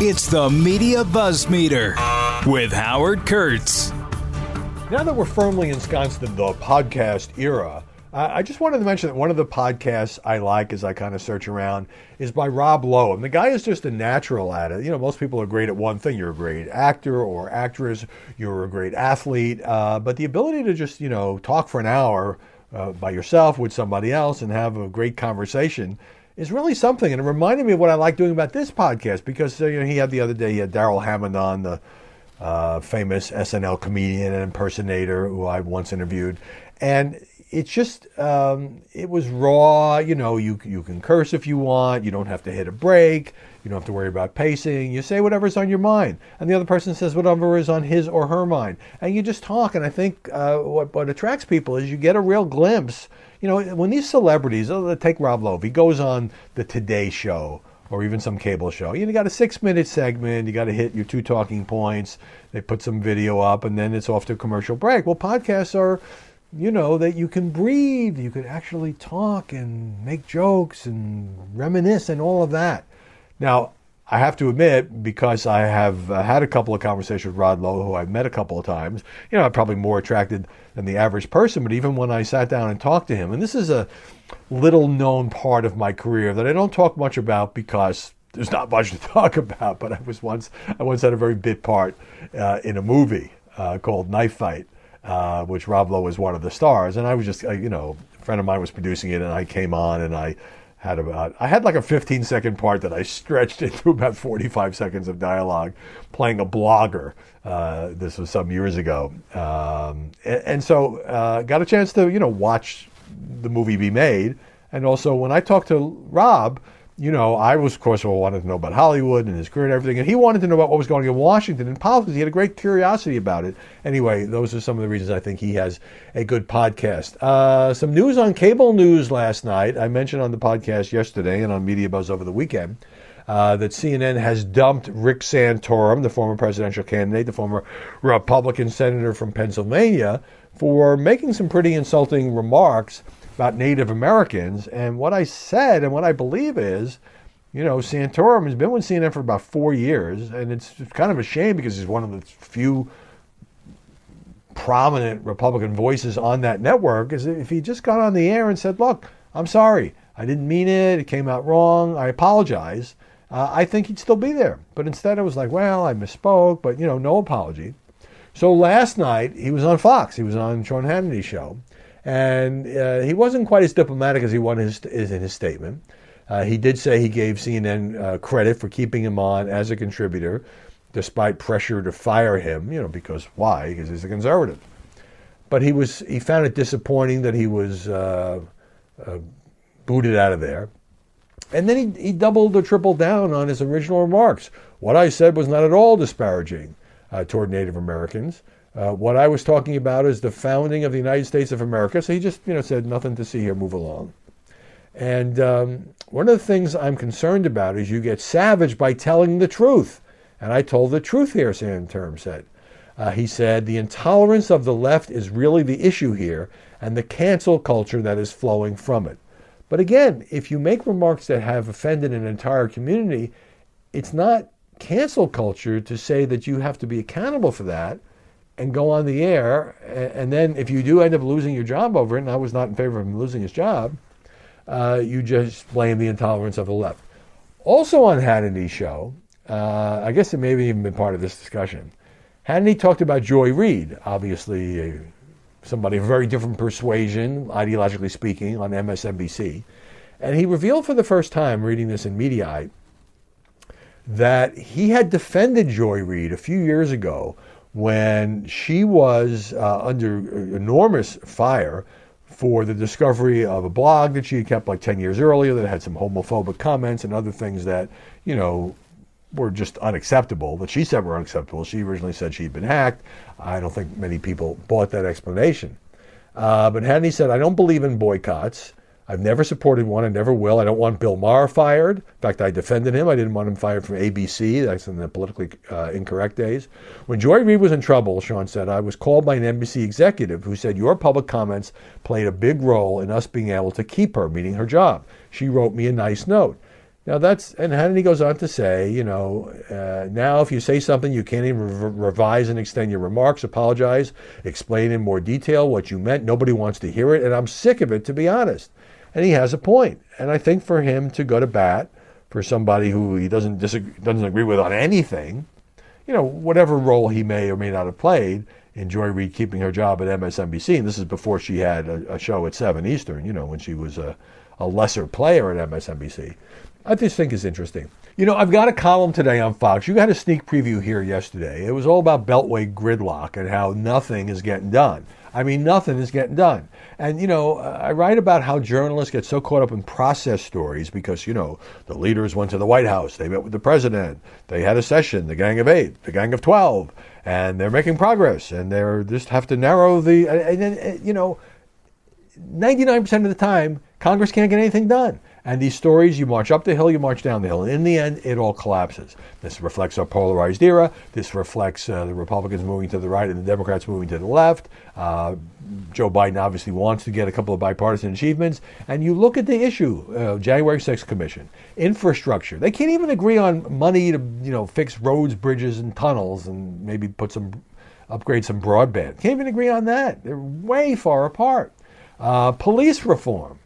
It's the Media Buzz Meter with Howard Kurtz. Now that we're firmly ensconced in the podcast era, I just wanted to mention that one of the podcasts I like as I kind of search around is by Rob Lowe. And the guy is just a natural at it. You know, most people are great at one thing. You're a great actor or actress, you're a great athlete. Uh, but the ability to just, you know, talk for an hour uh, by yourself with somebody else and have a great conversation is really something. And it reminded me of what I like doing about this podcast because uh, you know, he had the other day, he had Darrell Hammond on, the uh, famous SNL comedian and impersonator who I once interviewed. And it's just um, it was raw. You know, you you can curse if you want. You don't have to hit a break. You don't have to worry about pacing. You say whatever's on your mind, and the other person says whatever is on his or her mind, and you just talk. And I think uh, what what attracts people is you get a real glimpse. You know, when these celebrities, oh, take Rob Lowe, he goes on the Today Show or even some cable show. You got a six minute segment, you got to hit your two talking points, they put some video up, and then it's off to a commercial break. Well, podcasts are you know, that you can breathe, you can actually talk and make jokes and reminisce and all of that. Now, I have to admit, because I have uh, had a couple of conversations with Rob Lowe, who I've met a couple of times, you know, I'm probably more attracted than the average person, but even when I sat down and talked to him, and this is a little known part of my career that I don't talk much about because there's not much to talk about, but I was once, I once had a very bit part uh, in a movie uh, called Knife Fight uh, which Rob Lowe was one of the stars. And I was just, uh, you know, a friend of mine was producing it, and I came on and I had about, I had like a 15 second part that I stretched into about 45 seconds of dialogue playing a blogger. Uh, this was some years ago. Um, and, and, so uh, got a chance to, you know, watch the movie be made. And also when I talked to Rob, you know, I was, of course, wanted to know about Hollywood and his career and everything, and he wanted to know about what was going on in Washington and politics. He had a great curiosity about it. Anyway, those are some of the reasons I think he has a good podcast. Uh, some news on cable news last night. I mentioned on the podcast yesterday and on Media Buzz over the weekend. Uh, that CNN has dumped Rick Santorum, the former presidential candidate, the former Republican senator from Pennsylvania, for making some pretty insulting remarks about Native Americans. And what I said and what I believe is, you know, Santorum has been with CNN for about four years, and it's kind of a shame because he's one of the few prominent Republican voices on that network. Is if he just got on the air and said, "Look, I'm sorry, I didn't mean it. It came out wrong. I apologize." Uh, I think he'd still be there. But instead, it was like, "Well, I misspoke," but you know, no apology. So last night he was on Fox. He was on Sean Hannity's show, and uh, he wasn't quite as diplomatic as he was in his statement. Uh, he did say he gave CNN uh, credit for keeping him on as a contributor, despite pressure to fire him. You know, because why? Because he's a conservative. But he was he found it disappointing that he was uh, uh, booted out of there. And then he, he doubled or tripled down on his original remarks. What I said was not at all disparaging uh, toward Native Americans. Uh, what I was talking about is the founding of the United States of America. So he just, you know, said nothing to see here, move along. And um, one of the things I'm concerned about is you get savage by telling the truth. And I told the truth here, Santorum said. Uh, he said, the intolerance of the left is really the issue here and the cancel culture that is flowing from it. But again, if you make remarks that have offended an entire community, it's not cancel culture to say that you have to be accountable for that and go on the air. And then if you do end up losing your job over it, and I was not in favor of him losing his job, uh, you just blame the intolerance of the left. Also on Hannity's show, uh, I guess it may have even been part of this discussion. Hannity talked about Joy Reid, obviously a, somebody of very different persuasion, ideologically speaking, on MSNBC. And he revealed for the first time, reading this in Mediaite, that he had defended Joy Reid a few years ago when she was uh, under enormous fire for the discovery of a blog that she had kept like 10 years earlier that had some homophobic comments and other things that, you know, were just unacceptable, that she said were unacceptable. She originally said she'd been hacked. I don't think many people bought that explanation. Uh, but Hannity said, I don't believe in boycotts. I've never supported one. I never will. I don't want Bill Maher fired. In fact, I defended him. I didn't want him fired from ABC. That's in the politically uh, incorrect days. When Joy Reid was in trouble, Sean said, I was called by an NBC executive who said your public comments played a big role in us being able to keep her, meaning her job. She wrote me a nice note. Now that's and he goes on to say, you know, uh, now if you say something, you can't even re- revise and extend your remarks, apologize, explain in more detail what you meant. Nobody wants to hear it, and I'm sick of it, to be honest. And he has a point. And I think for him to go to bat for somebody who he doesn't disagree, doesn't agree with on anything, you know, whatever role he may or may not have played in Joy Reid keeping her job at MSNBC, and this is before she had a, a show at seven Eastern, you know, when she was a, a lesser player at MSNBC. I just think is interesting. You know, I've got a column today on Fox. You got a sneak preview here yesterday. It was all about Beltway gridlock and how nothing is getting done. I mean, nothing is getting done. And, you know, I write about how journalists get so caught up in process stories because, you know, the leaders went to the White House, they met with the president, they had a session, the Gang of Eight, the Gang of Twelve, and they're making progress and they're just have to narrow the, and then, you know, 99% of the time, Congress can't get anything done. And these stories, you march up the hill, you march down the hill. And in the end, it all collapses. This reflects our polarized era. This reflects uh, the Republicans moving to the right and the Democrats moving to the left. Uh, Joe Biden obviously wants to get a couple of bipartisan achievements. And you look at the issue, uh, January 6th Commission, infrastructure. They can't even agree on money to, you know, fix roads, bridges, and tunnels, and maybe put some, upgrade some broadband. Can't even agree on that. They're way far apart. Uh, police reform.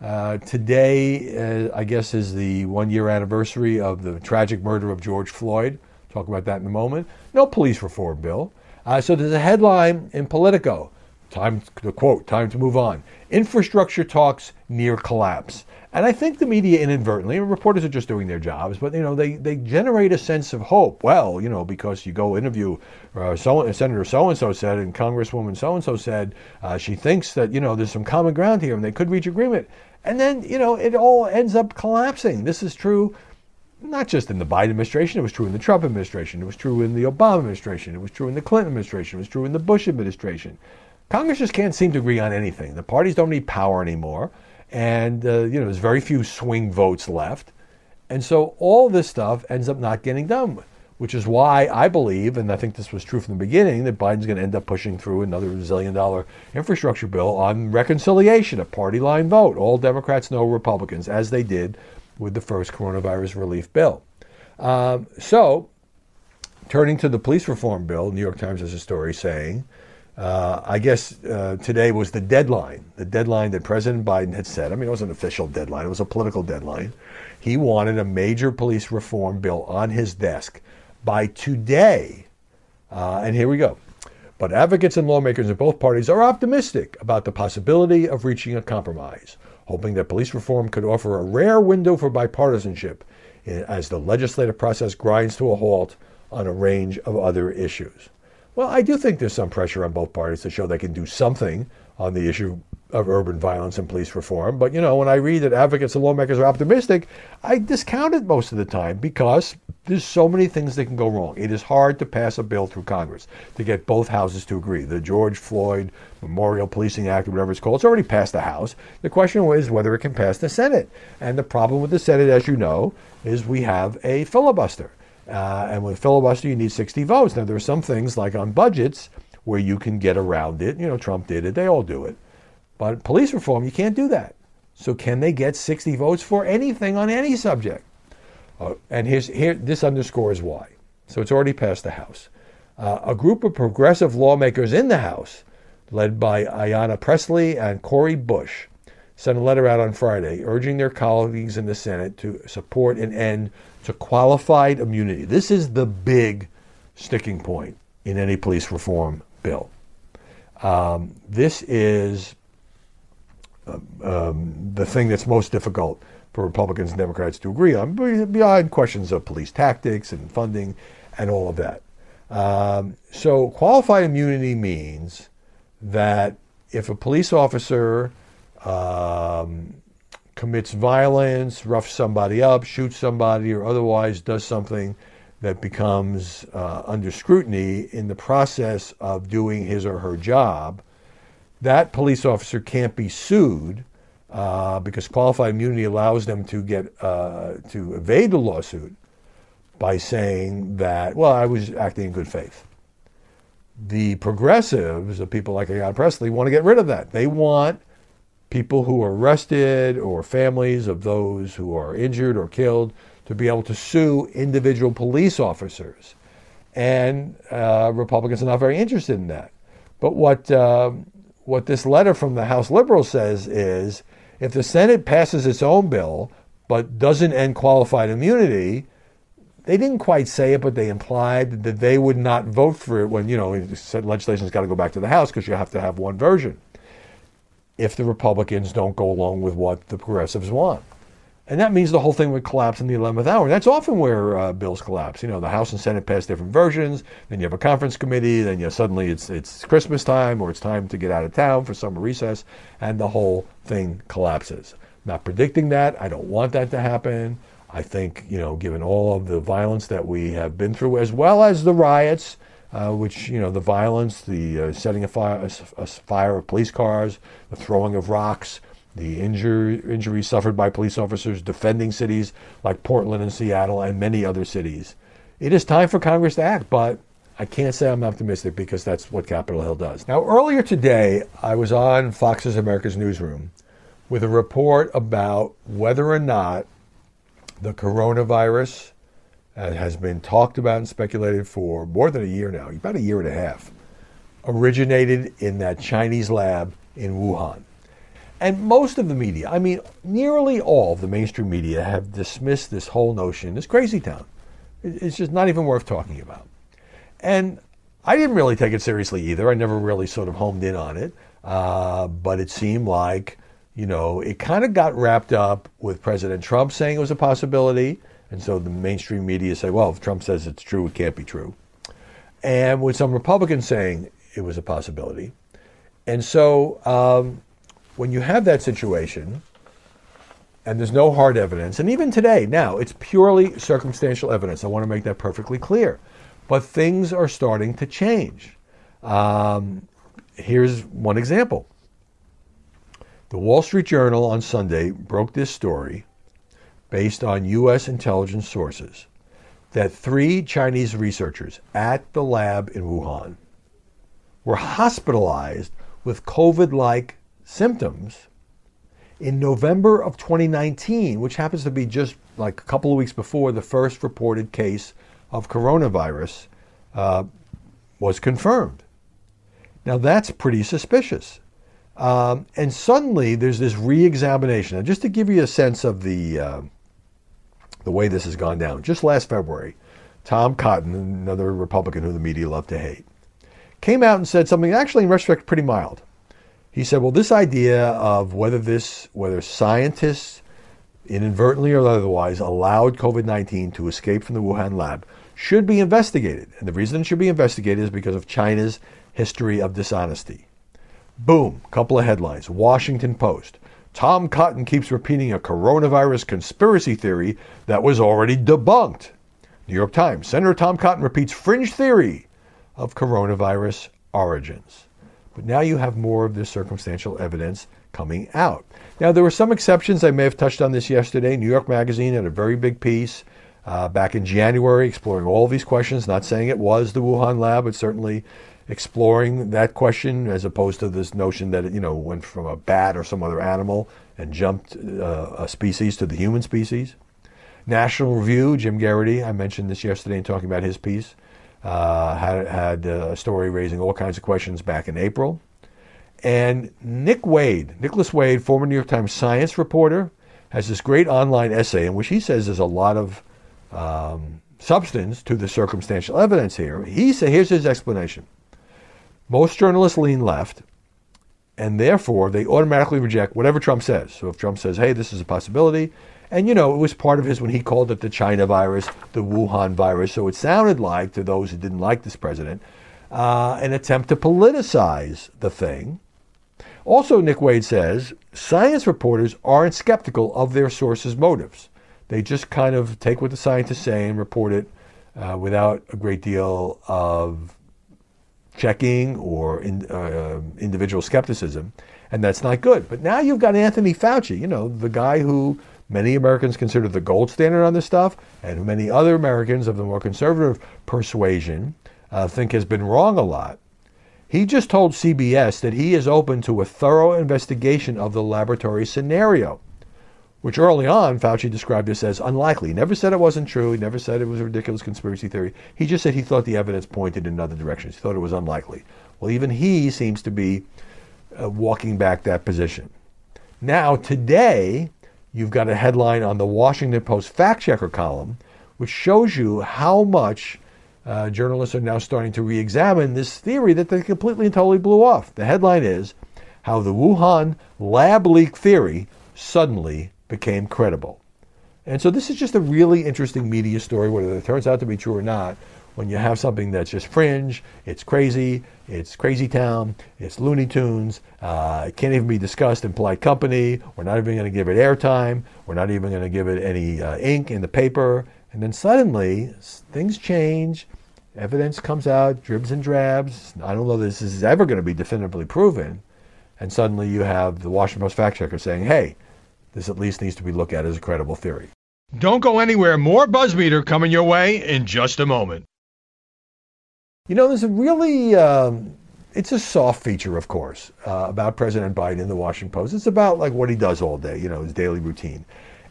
Uh, today, uh, I guess, is the one year anniversary of the tragic murder of George Floyd. Talk about that in a moment. No police reform bill. Uh, so there's a headline in Politico. Time to quote, time to move on. Infrastructure talks near collapse. And I think the media inadvertently, reporters are just doing their jobs, but you know they, they generate a sense of hope. Well, you know because you go interview uh, so Senator so and so said and Congresswoman so and so said uh, she thinks that you know there's some common ground here and they could reach agreement. And then, you know, it all ends up collapsing. This is true not just in the Biden administration, it was true in the Trump administration, it was true in the Obama administration, it was true in the Clinton administration, it was true in the Bush administration. Congress just can't seem to agree on anything. The parties don't need power anymore, and uh, you know there's very few swing votes left, and so all this stuff ends up not getting done which is why I believe, and I think this was true from the beginning, that Biden's going to end up pushing through another zillion dollar infrastructure bill on reconciliation, a party line vote. All Democrats, no Republicans, as they did with the first coronavirus relief bill. Um, so, turning to the police reform bill, New York Times has a story saying, uh, I guess uh, today was the deadline, the deadline that President Biden had set. I mean, it was an official deadline, it was a political deadline. He wanted a major police reform bill on his desk by today. Uh, and here we go. But advocates and lawmakers in both parties are optimistic about the possibility of reaching a compromise, hoping that police reform could offer a rare window for bipartisanship as the legislative process grinds to a halt on a range of other issues. Well, I do think there's some pressure on both parties to show they can do something on the issue of urban violence and police reform. But, you know, when I read that advocates and lawmakers are optimistic, I discount it most of the time because there's so many things that can go wrong. It is hard to pass a bill through Congress to get both houses to agree. The George Floyd Memorial Policing Act, or whatever it's called, it's already passed the House. The question is whether it can pass the Senate. And the problem with the Senate, as you know, is we have a filibuster. Uh, and with filibuster, you need 60 votes. Now, there are some things like on budgets where you can get around it. You know, Trump did it, they all do it. But police reform, you can't do that. So can they get 60 votes for anything on any subject? Uh, and here's, here, this underscores why. So it's already passed the House. Uh, a group of progressive lawmakers in the House, led by Ayanna Pressley and Cori Bush, sent a letter out on Friday urging their colleagues in the Senate to support an end to qualified immunity. This is the big sticking point in any police reform bill. Um, this is um, the thing that's most difficult for Republicans and Democrats to agree on, beyond questions of police tactics and funding and all of that. Um, so, qualified immunity means that if a police officer um, commits violence, roughs somebody up, shoots somebody, or otherwise does something that becomes uh, under scrutiny in the process of doing his or her job, that police officer can't be sued uh, because qualified immunity allows them to get uh, to evade the lawsuit by saying that, well, I was acting in good faith. The progressives, the people like Ayanna Pressley, want to get rid of that. They want people who are arrested or families of those who are injured or killed to be able to sue individual police officers. And uh, Republicans are not very interested in that. But what, uh, what this letter from the House liberals says is if the Senate passes its own bill but doesn't end qualified immunity, they didn't quite say it, but they implied that they would not vote for it when, you know, legislation's got to go back to the House because you have to have one version if the Republicans don't go along with what the progressives want. And that means the whole thing would collapse in the 11th hour. That's often where uh, bills collapse. You know, the House and Senate pass different versions, then you have a conference committee, then you know, suddenly it's it's Christmas time or it's time to get out of town for summer recess, and the whole thing collapses. Not predicting that. I don't want that to happen. I think, you know, given all of the violence that we have been through, as well as the riots, uh, which, you know, the violence, the uh, setting a fire, a, a fire of police cars, the throwing of rocks, the injury, injuries suffered by police officers defending cities like Portland and Seattle and many other cities. It is time for Congress to act, but I can't say I'm optimistic because that's what Capitol Hill does. Now, earlier today, I was on Fox's America's Newsroom with a report about whether or not the coronavirus uh, has been talked about and speculated for more than a year now, about a year and a half, originated in that Chinese lab in Wuhan. And most of the media, I mean, nearly all of the mainstream media have dismissed this whole notion, as crazy town. It's just not even worth talking about. And I didn't really take it seriously either. I never really sort of homed in on it. Uh, but it seemed like, you know, it kind of got wrapped up with President Trump saying it was a possibility. And so the mainstream media said, well, if Trump says it's true, it can't be true. And with some Republicans saying it was a possibility. And so um, when you have that situation and there's no hard evidence, and even today, now, it's purely circumstantial evidence. I want to make that perfectly clear. But things are starting to change. Um, here's one example. The Wall Street Journal on Sunday broke this story based on U.S. intelligence sources that three Chinese researchers at the lab in Wuhan were hospitalized with COVID like symptoms in November of 2019, which happens to be just like a couple of weeks before the first reported case of coronavirus uh, was confirmed. Now that's pretty suspicious. Um, and suddenly there's this re-examination. Now, just to give you a sense of the uh, the way this has gone down, just last February, Tom Cotton, another Republican who the media love to hate, came out and said something actually, in retrospect, pretty mild. He said, well, this idea of whether this, whether scientists inadvertently or otherwise allowed COVID 19 to escape from the Wuhan lab should be investigated. And the reason it should be investigated is because of China's history of dishonesty. Boom, couple of headlines. Washington Post. Tom Cotton keeps repeating a coronavirus conspiracy theory that was already debunked. New York Times. Senator Tom Cotton repeats fringe theory of coronavirus origins. But now you have more of this circumstantial evidence coming out. Now, there were some exceptions. I may have touched on this yesterday. New York Magazine had a very big piece uh, back in January exploring all these questions, not saying it was the Wuhan lab, but certainly exploring that question as opposed to this notion that it, you know, went from a bat or some other animal and jumped uh, a species to the human species. National Review, Jim Geraghty, I mentioned this yesterday in talking about his piece uh, had, had a story raising all kinds of questions back in April. And Nick Wade, Nicholas Wade, former New York Times science reporter, has this great online essay in which he says there's a lot of um, substance to the circumstantial evidence here. He said, here's his explanation. Most journalists lean left, and therefore they automatically reject whatever Trump says. So if Trump says, hey, this is a possibility, and you know, it was part of his when he called it the China virus, the Wuhan virus. So it sounded like, to those who didn't like this president, uh, an attempt to politicize the thing. Also, Nick Wade says science reporters aren't skeptical of their sources' motives. They just kind of take what the scientists say and report it uh, without a great deal of checking or in, uh, individual skepticism, and that's not good. But now you've got Anthony Fauci, you know, the guy who many Americans consider the gold standard on this stuff, and many other Americans of the more conservative persuasion uh, think has been wrong a lot. He just told CBS that he is open to a thorough investigation of the laboratory scenario, which early on Fauci described this as unlikely. He never said it wasn't true. He never said it was a ridiculous conspiracy theory. He just said he thought the evidence pointed in other directions. He thought it was unlikely. Well, even he seems to be uh, walking back that position. Now, today, you've got a headline on the Washington Post fact checker column, which shows you how much uh, journalists are now starting to re examine this theory that they completely and totally blew off. The headline is How the Wuhan lab leak theory suddenly became credible. And so this is just a really interesting media story, whether it turns out to be true or not. When you have something that's just fringe, it's crazy, it's crazy town, it's Looney Tunes, uh, it can't even be discussed in polite company. We're not even going to give it airtime. We're not even going to give it any uh, ink in the paper. And then suddenly things change evidence comes out, dribs and drabs. I don't know this is ever going to be definitively proven. And suddenly you have the Washington Post fact checker saying, hey, this at least needs to be looked at as a credible theory. Don't go anywhere. More Buzzmeter coming your way in just a moment. You know, there's a really, um, it's a soft feature, of course, uh, about President Biden in the Washington Post. It's about like what he does all day, you know, his daily routine.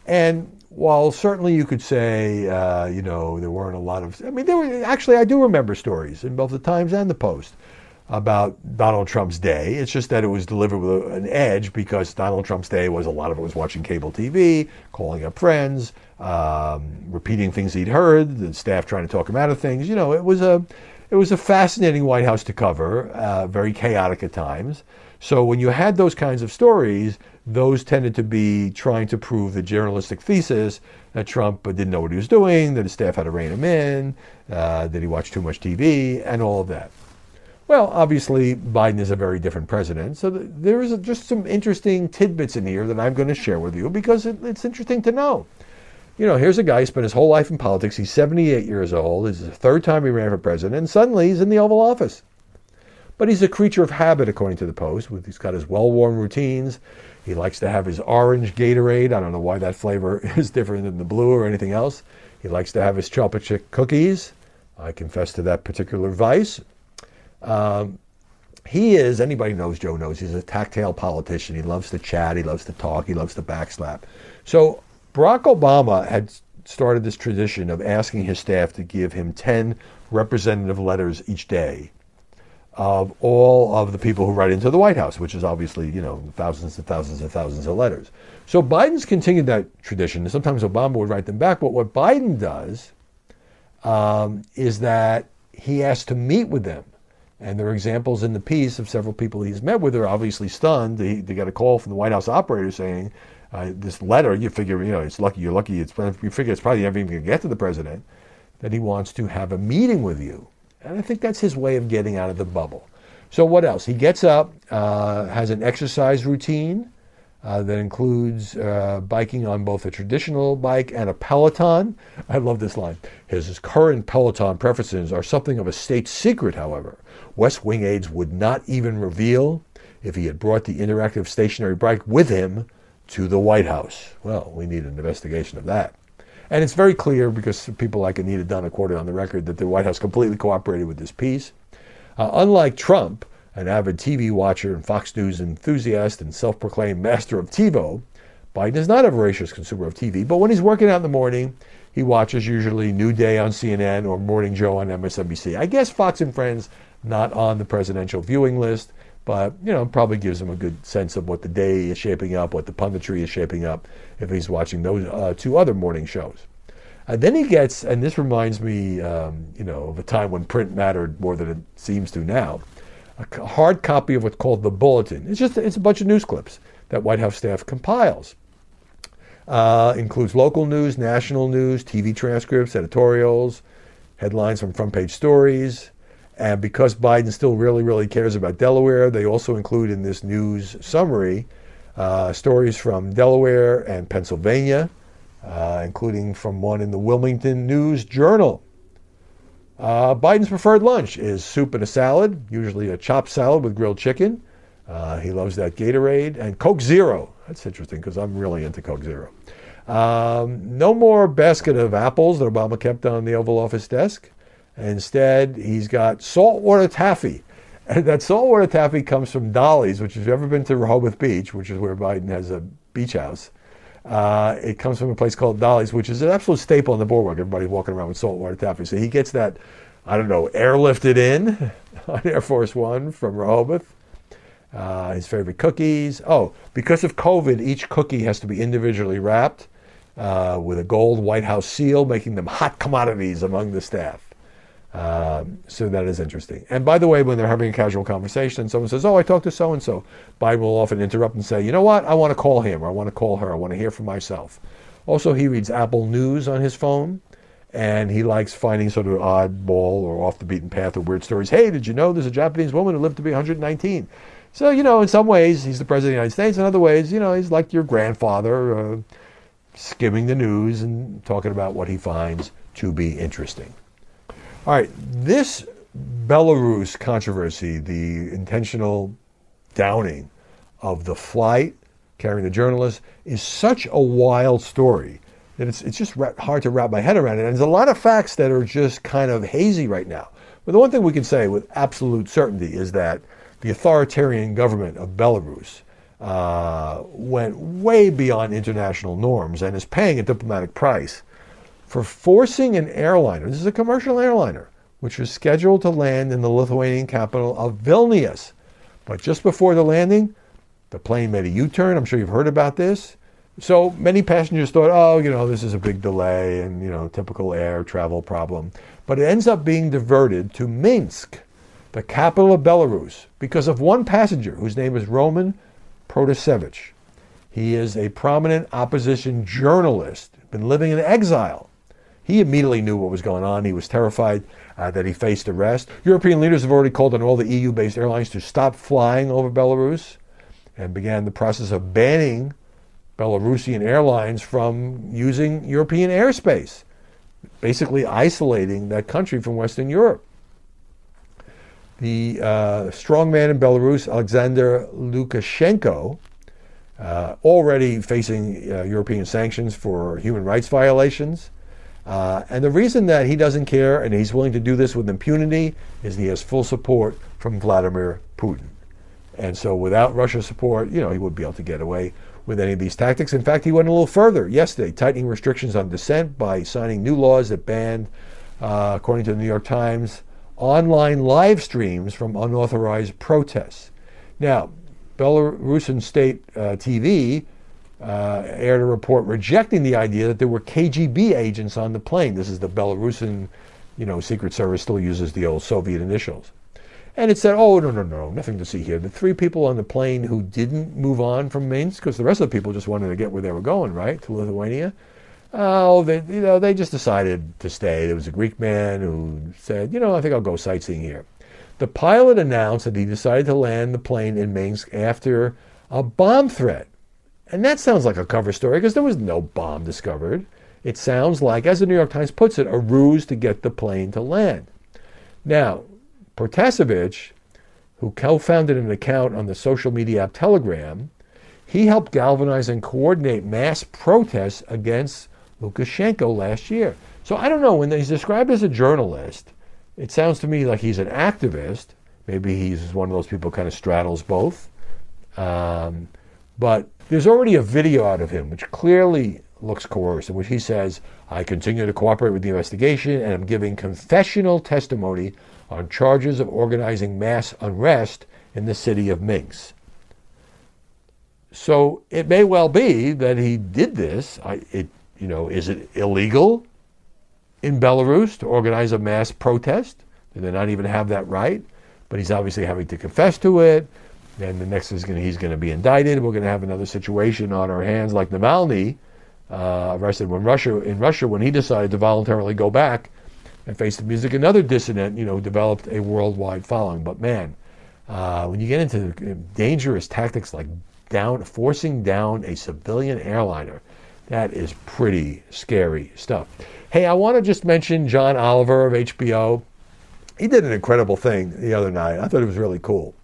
And while certainly you could say, uh, you know, there weren't a lot of, I mean, there were actually, I do remember stories in both the Times and the Post about Donald Trump's day. It's just that it was delivered with an edge because Donald Trump's day was a lot of it was watching cable TV, calling up friends, um, repeating things he'd heard, the staff trying to talk him out of things. You know, it was a, it was a fascinating White House to cover, uh, very chaotic at times. So when you had those kinds of stories, those tended to be trying to prove the journalistic thesis that Trump didn't know what he was doing, that his staff had to rein him in, uh, that he watched too much TV, and all of that. Well, obviously, Biden is a very different president. So th- there is just some interesting tidbits in here that I'm going to share with you because it, it's interesting to know. You know, here's a guy who spent his whole life in politics. He's 78 years old. This is the third time he ran for president, and suddenly he's in the Oval Office. But he's a creature of habit, according to the Post. He's got his well worn routines. He likes to have his orange Gatorade. I don't know why that flavor is different than the blue or anything else. He likes to have his chocolate chip cookies. I confess to that particular vice. Um, he is, anybody knows Joe knows, he's a tactile politician. He loves to chat, he loves to talk, he loves to backslap. So Barack Obama had started this tradition of asking his staff to give him 10 representative letters each day of all of the people who write into the White House, which is obviously, you know, thousands and thousands and thousands of letters. So Biden's continued that tradition. Sometimes Obama would write them back, but what Biden does um, is that he has to meet with them. And there are examples in the piece of several people he's met with who are obviously stunned. They, they got a call from the White House operator saying, uh, this letter, you figure, you know, it's lucky, you're lucky, it's, you figure it's probably never even going to get to the president, that he wants to have a meeting with you. And I think that's his way of getting out of the bubble. So, what else? He gets up, uh, has an exercise routine uh, that includes uh, biking on both a traditional bike and a Peloton. I love this line. His current Peloton preferences are something of a state secret, however. West Wing aides would not even reveal if he had brought the interactive stationary bike with him to the White House. Well, we need an investigation of that. And it's very clear because people like Anita Dunn quoted on the record that the White House completely cooperated with this piece. Uh, unlike Trump, an avid TV watcher and Fox News enthusiast and self proclaimed master of TiVo, Biden is not a voracious consumer of TV, but when he's working out in the morning, he watches usually New Day on CNN or Morning Joe on MSNBC. I guess Fox and Friends not on the presidential viewing list, but you know probably gives him a good sense of what the day is shaping up, what the punditry is shaping up if he's watching those uh, two other morning shows. Uh, then he gets, and this reminds me, um, you know, of a time when print mattered more than it seems to now. A hard copy of what's called the Bulletin. It's just it's a bunch of news clips that White House staff compiles. Uh, includes local news, national news, TV transcripts, editorials, headlines from front page stories, and because Biden still really, really cares about Delaware, they also include in this news summary uh, stories from Delaware and Pennsylvania, uh, including from one in the Wilmington News Journal. Uh, Biden's preferred lunch is soup and a salad, usually a chopped salad with grilled chicken. Uh, he loves that Gatorade and Coke Zero. That's interesting because I'm really into Coke Zero. Um, no more basket of apples that Obama kept on the Oval Office desk. Instead, he's got saltwater taffy. And that saltwater taffy comes from Dolle's, which if you've ever been to Rehoboth Beach, which is where Biden has a beach house, uh, it comes from a place called Dolle's, which is an absolute staple on the boardwalk. Everybody's walking around with saltwater taffy. So he gets that, I don't know, airlifted in on Air Force One from Rehoboth. Uh, his favorite cookies. Oh, because of COVID, each cookie has to be individually wrapped uh, with a gold White House seal, making them hot commodities among the staff. Um, so that is interesting. And by the way, when they're having a casual conversation, someone says, "Oh, I talked to so and so," Biden will often interrupt and say, "You know what? I want to call him, or I want to call her. I want to hear from myself." Also, he reads Apple News on his phone, and he likes finding sort of oddball or off the beaten path or weird stories. Hey, did you know there's a Japanese woman who lived to be 119? So you know, in some ways, he's the president of the United States. In other ways, you know, he's like your grandfather, uh, skimming the news and talking about what he finds to be interesting. All right, this Belarus controversy, the intentional downing of the flight carrying the journalist, is such a wild story that it's, it's just hard to wrap my head around it. And there's a lot of facts that are just kind of hazy right now. But the one thing we can say with absolute certainty is that the authoritarian government of Belarus uh, went way beyond international norms and is paying a diplomatic price for forcing an airliner, this is a commercial airliner, which was scheduled to land in the Lithuanian capital of Vilnius. But just before the landing, the plane made a U turn. I'm sure you've heard about this. So many passengers thought, oh, you know, this is a big delay and, you know, typical air travel problem. But it ends up being diverted to Minsk, the capital of Belarus, because of one passenger whose name is Roman Protasevich. He is a prominent opposition journalist, been living in exile he immediately knew what was going on. He was terrified uh, that he faced arrest. European leaders have already called on all the EU based airlines to stop flying over Belarus and began the process of banning Belarusian airlines from using European airspace, basically isolating that country from Western Europe. The uh, strongman in Belarus, Alexander Lukashenko, uh, already facing uh, European sanctions for human rights violations. Uh, and the reason that he doesn't care and he's willing to do this with impunity is he has full support from Vladimir Putin. And so without Russia's support, you know, he would be able to get away with any of these tactics. In fact, he went a little further yesterday, tightening restrictions on dissent by signing new laws that banned, uh, according to the New York Times, online live streams from unauthorized protests. Now, Belarusian state uh, TV uh, aired a report rejecting the idea that there were KGB agents on the plane. This is the Belarusian, you know, Secret Service still uses the old Soviet initials. And it said, oh, no, no, no, nothing to see here. The three people on the plane who didn't move on from Minsk, because the rest of the people just wanted to get where they were going, right, to Lithuania. Oh, they, you know, they just decided to stay. There was a Greek man who said, you know, I think I'll go sightseeing here. The pilot announced that he decided to land the plane in Minsk after a bomb threat and that sounds like a cover story because there was no bomb discovered. It sounds like, as the New York Times puts it, a ruse to get the plane to land. Now, Protasevich, who co-founded an account on the social media app Telegram, he helped galvanize and coordinate mass protests against Lukashenko last year. So I don't know, when he's described as a journalist, it sounds to me like he's an activist. Maybe he's one of those people who kind of straddles both. Um, but there's already a video out of him which clearly looks coerced, in which he says, I continue to cooperate with the investigation and I'm giving confessional testimony on charges of organizing mass unrest in the city of Minsk. So it may well be that he did this. I, it, you know, is it illegal in Belarus to organize a mass protest? Do they not even have that right? But he's obviously having to confess to it. And the next is going he's going to be indicted. We're going to have another situation on our hands like Navalny, uh, arrested when Russia in Russia when he decided to voluntarily go back and face the music. Another dissident, you know, developed a worldwide following. But man, uh, when you get into dangerous tactics like down forcing down a civilian airliner, that is pretty scary stuff. Hey, I want to just mention John Oliver of HBO. He did an incredible thing the other night. I thought it was really cool.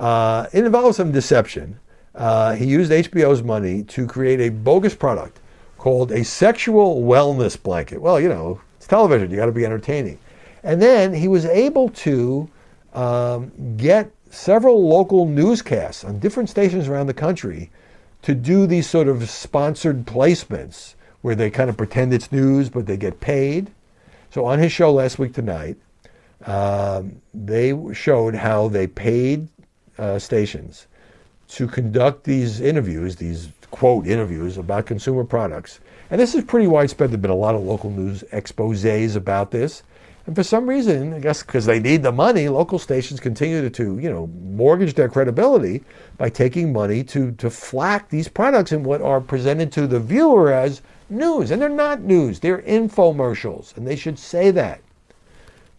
Uh, it involves some deception. Uh, he used HBO's money to create a bogus product called a sexual wellness blanket. Well, you know, it's television, you got to be entertaining. And then he was able to um, get several local newscasts on different stations around the country to do these sort of sponsored placements where they kind of pretend it's news, but they get paid. So on his show last week tonight, um, they showed how they paid uh, stations to conduct these interviews, these quote interviews about consumer products. And this is pretty widespread. There have been a lot of local news exposes about this. And for some reason, I guess because they need the money, local stations continue to, to, you know, mortgage their credibility by taking money to, to flack these products and what are presented to the viewer as news. And they're not news, they're infomercials. And they should say that.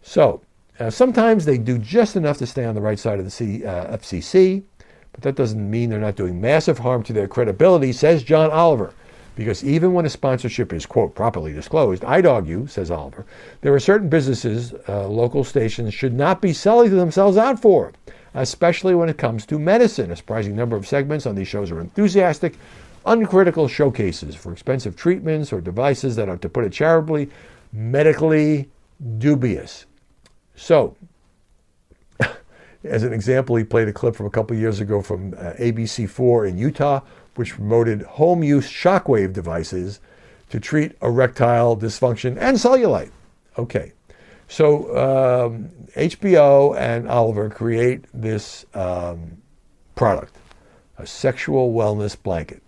So uh, sometimes they do just enough to stay on the right side of the C, uh, FCC, but that doesn't mean they're not doing massive harm to their credibility, says John Oliver. Because even when a sponsorship is, quote, properly disclosed, I'd argue, says Oliver, there are certain businesses uh, local stations should not be selling themselves out for, especially when it comes to medicine. A surprising number of segments on these shows are enthusiastic, uncritical showcases for expensive treatments or devices that are, to put it charitably, medically dubious. So, as an example, he played a clip from a couple years ago from uh, ABC4 in Utah which promoted home use shockwave devices to treat erectile dysfunction and cellulite. Okay, so um, HBO and Oliver create this um, product, a sexual wellness blanket.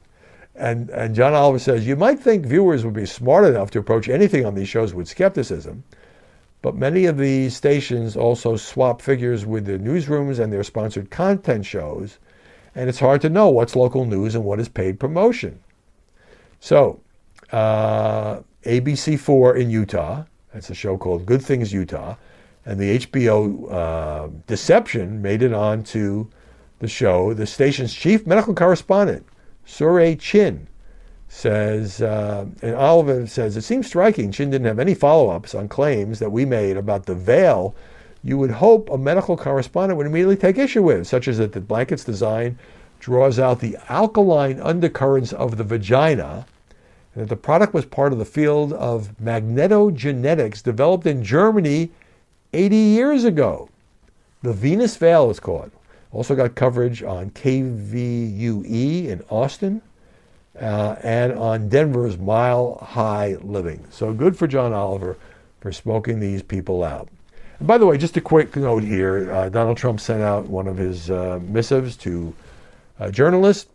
And, and John Oliver says, You might think viewers would be smart enough to approach anything on these shows with skepticism, but many of these stations also swap figures with the newsrooms and their sponsored content shows and it's hard to know what's local news and what is paid promotion. So, uh, ABC4 in Utah, that's a show called Good Things Utah, and the HBO uh, Deception made it onto the show. The station's chief medical correspondent, Surae Chin, says, uh, and Oliver says, it seems striking Chin didn't have any follow ups on claims that we made about the veil you would hope a medical correspondent would immediately take issue with, such as that the blanket's design draws out the alkaline undercurrents of the vagina, and that the product was part of the field of magnetogenetics developed in Germany 80 years ago. The Venus Veil is called. Also got coverage on KVUE in Austin uh, and on Denver's Mile High Living. So good for John Oliver for smoking these people out. And by the way, just a quick note here uh, Donald Trump sent out one of his uh, missives to uh, journalists.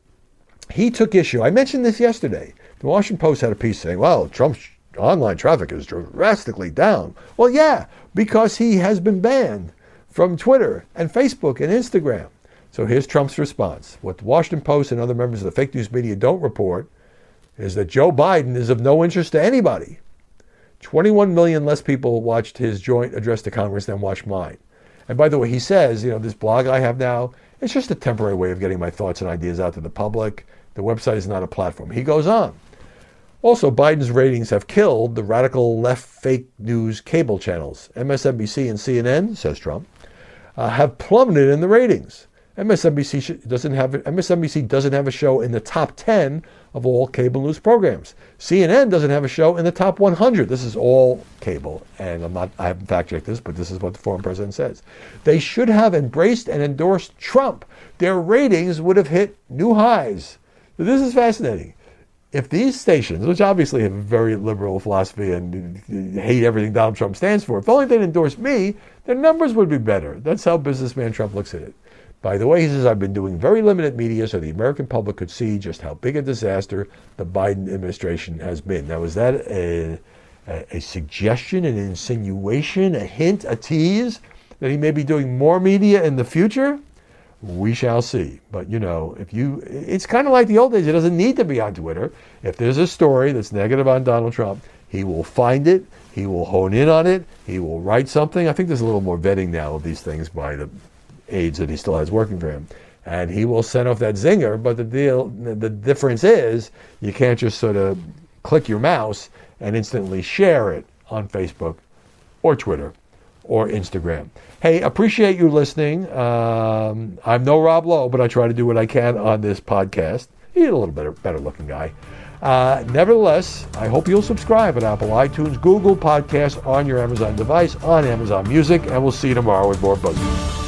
He took issue. I mentioned this yesterday. The Washington Post had a piece saying, well, Trump's online traffic is drastically down. Well, yeah, because he has been banned from Twitter and Facebook and Instagram. So here's Trump's response. What the Washington Post and other members of the fake news media don't report is that Joe Biden is of no interest to anybody. 21 million less people watched his joint address to Congress than watched mine. And by the way, he says, you know, this blog I have now, it's just a temporary way of getting my thoughts and ideas out to the public. The website is not a platform. He goes on. Also, Biden's ratings have killed the radical left fake news cable channels. MSNBC and CNN, says Trump, uh, have plummeted in the ratings. MSNBC doesn't have MSNBC doesn't have a show in the top 10 of all cable news programs. CNN doesn't have a show in the top 100. This is all cable, and I'm not I haven't fact checked this, but this is what the former president says. They should have embraced and endorsed Trump. Their ratings would have hit new highs. This is fascinating. If these stations, which obviously have a very liberal philosophy and uh, hate everything Donald Trump stands for, if only they'd endorsed me, their numbers would be better. That's how businessman Trump looks at it. By the way, he says, I've been doing very limited media so the American public could see just how big a disaster the Biden administration has been. Now, is that a, a, a suggestion, an insinuation, a hint, a tease that he may be doing more media in the future? We shall see. But you know, if you, it's kind of like the old days. It doesn't need to be on Twitter. If there's a story that's negative on Donald Trump, he will find it. He will hone in on it. He will write something. I think there's a little more vetting now of these things by the aides that he still has working for him. And he will send off that zinger, but the deal, the difference is you can't just sort of click your mouse and instantly share it on Facebook or Twitter or Instagram. Hey, appreciate you listening. Um, I'm no Rob Lowe, but I try to do what I can on this podcast. He's a little better, better looking guy. Uh, nevertheless, I hope you'll subscribe at Apple iTunes, Google Podcasts, on your Amazon device, on Amazon Music, and we'll see you tomorrow with more BuzzFeed.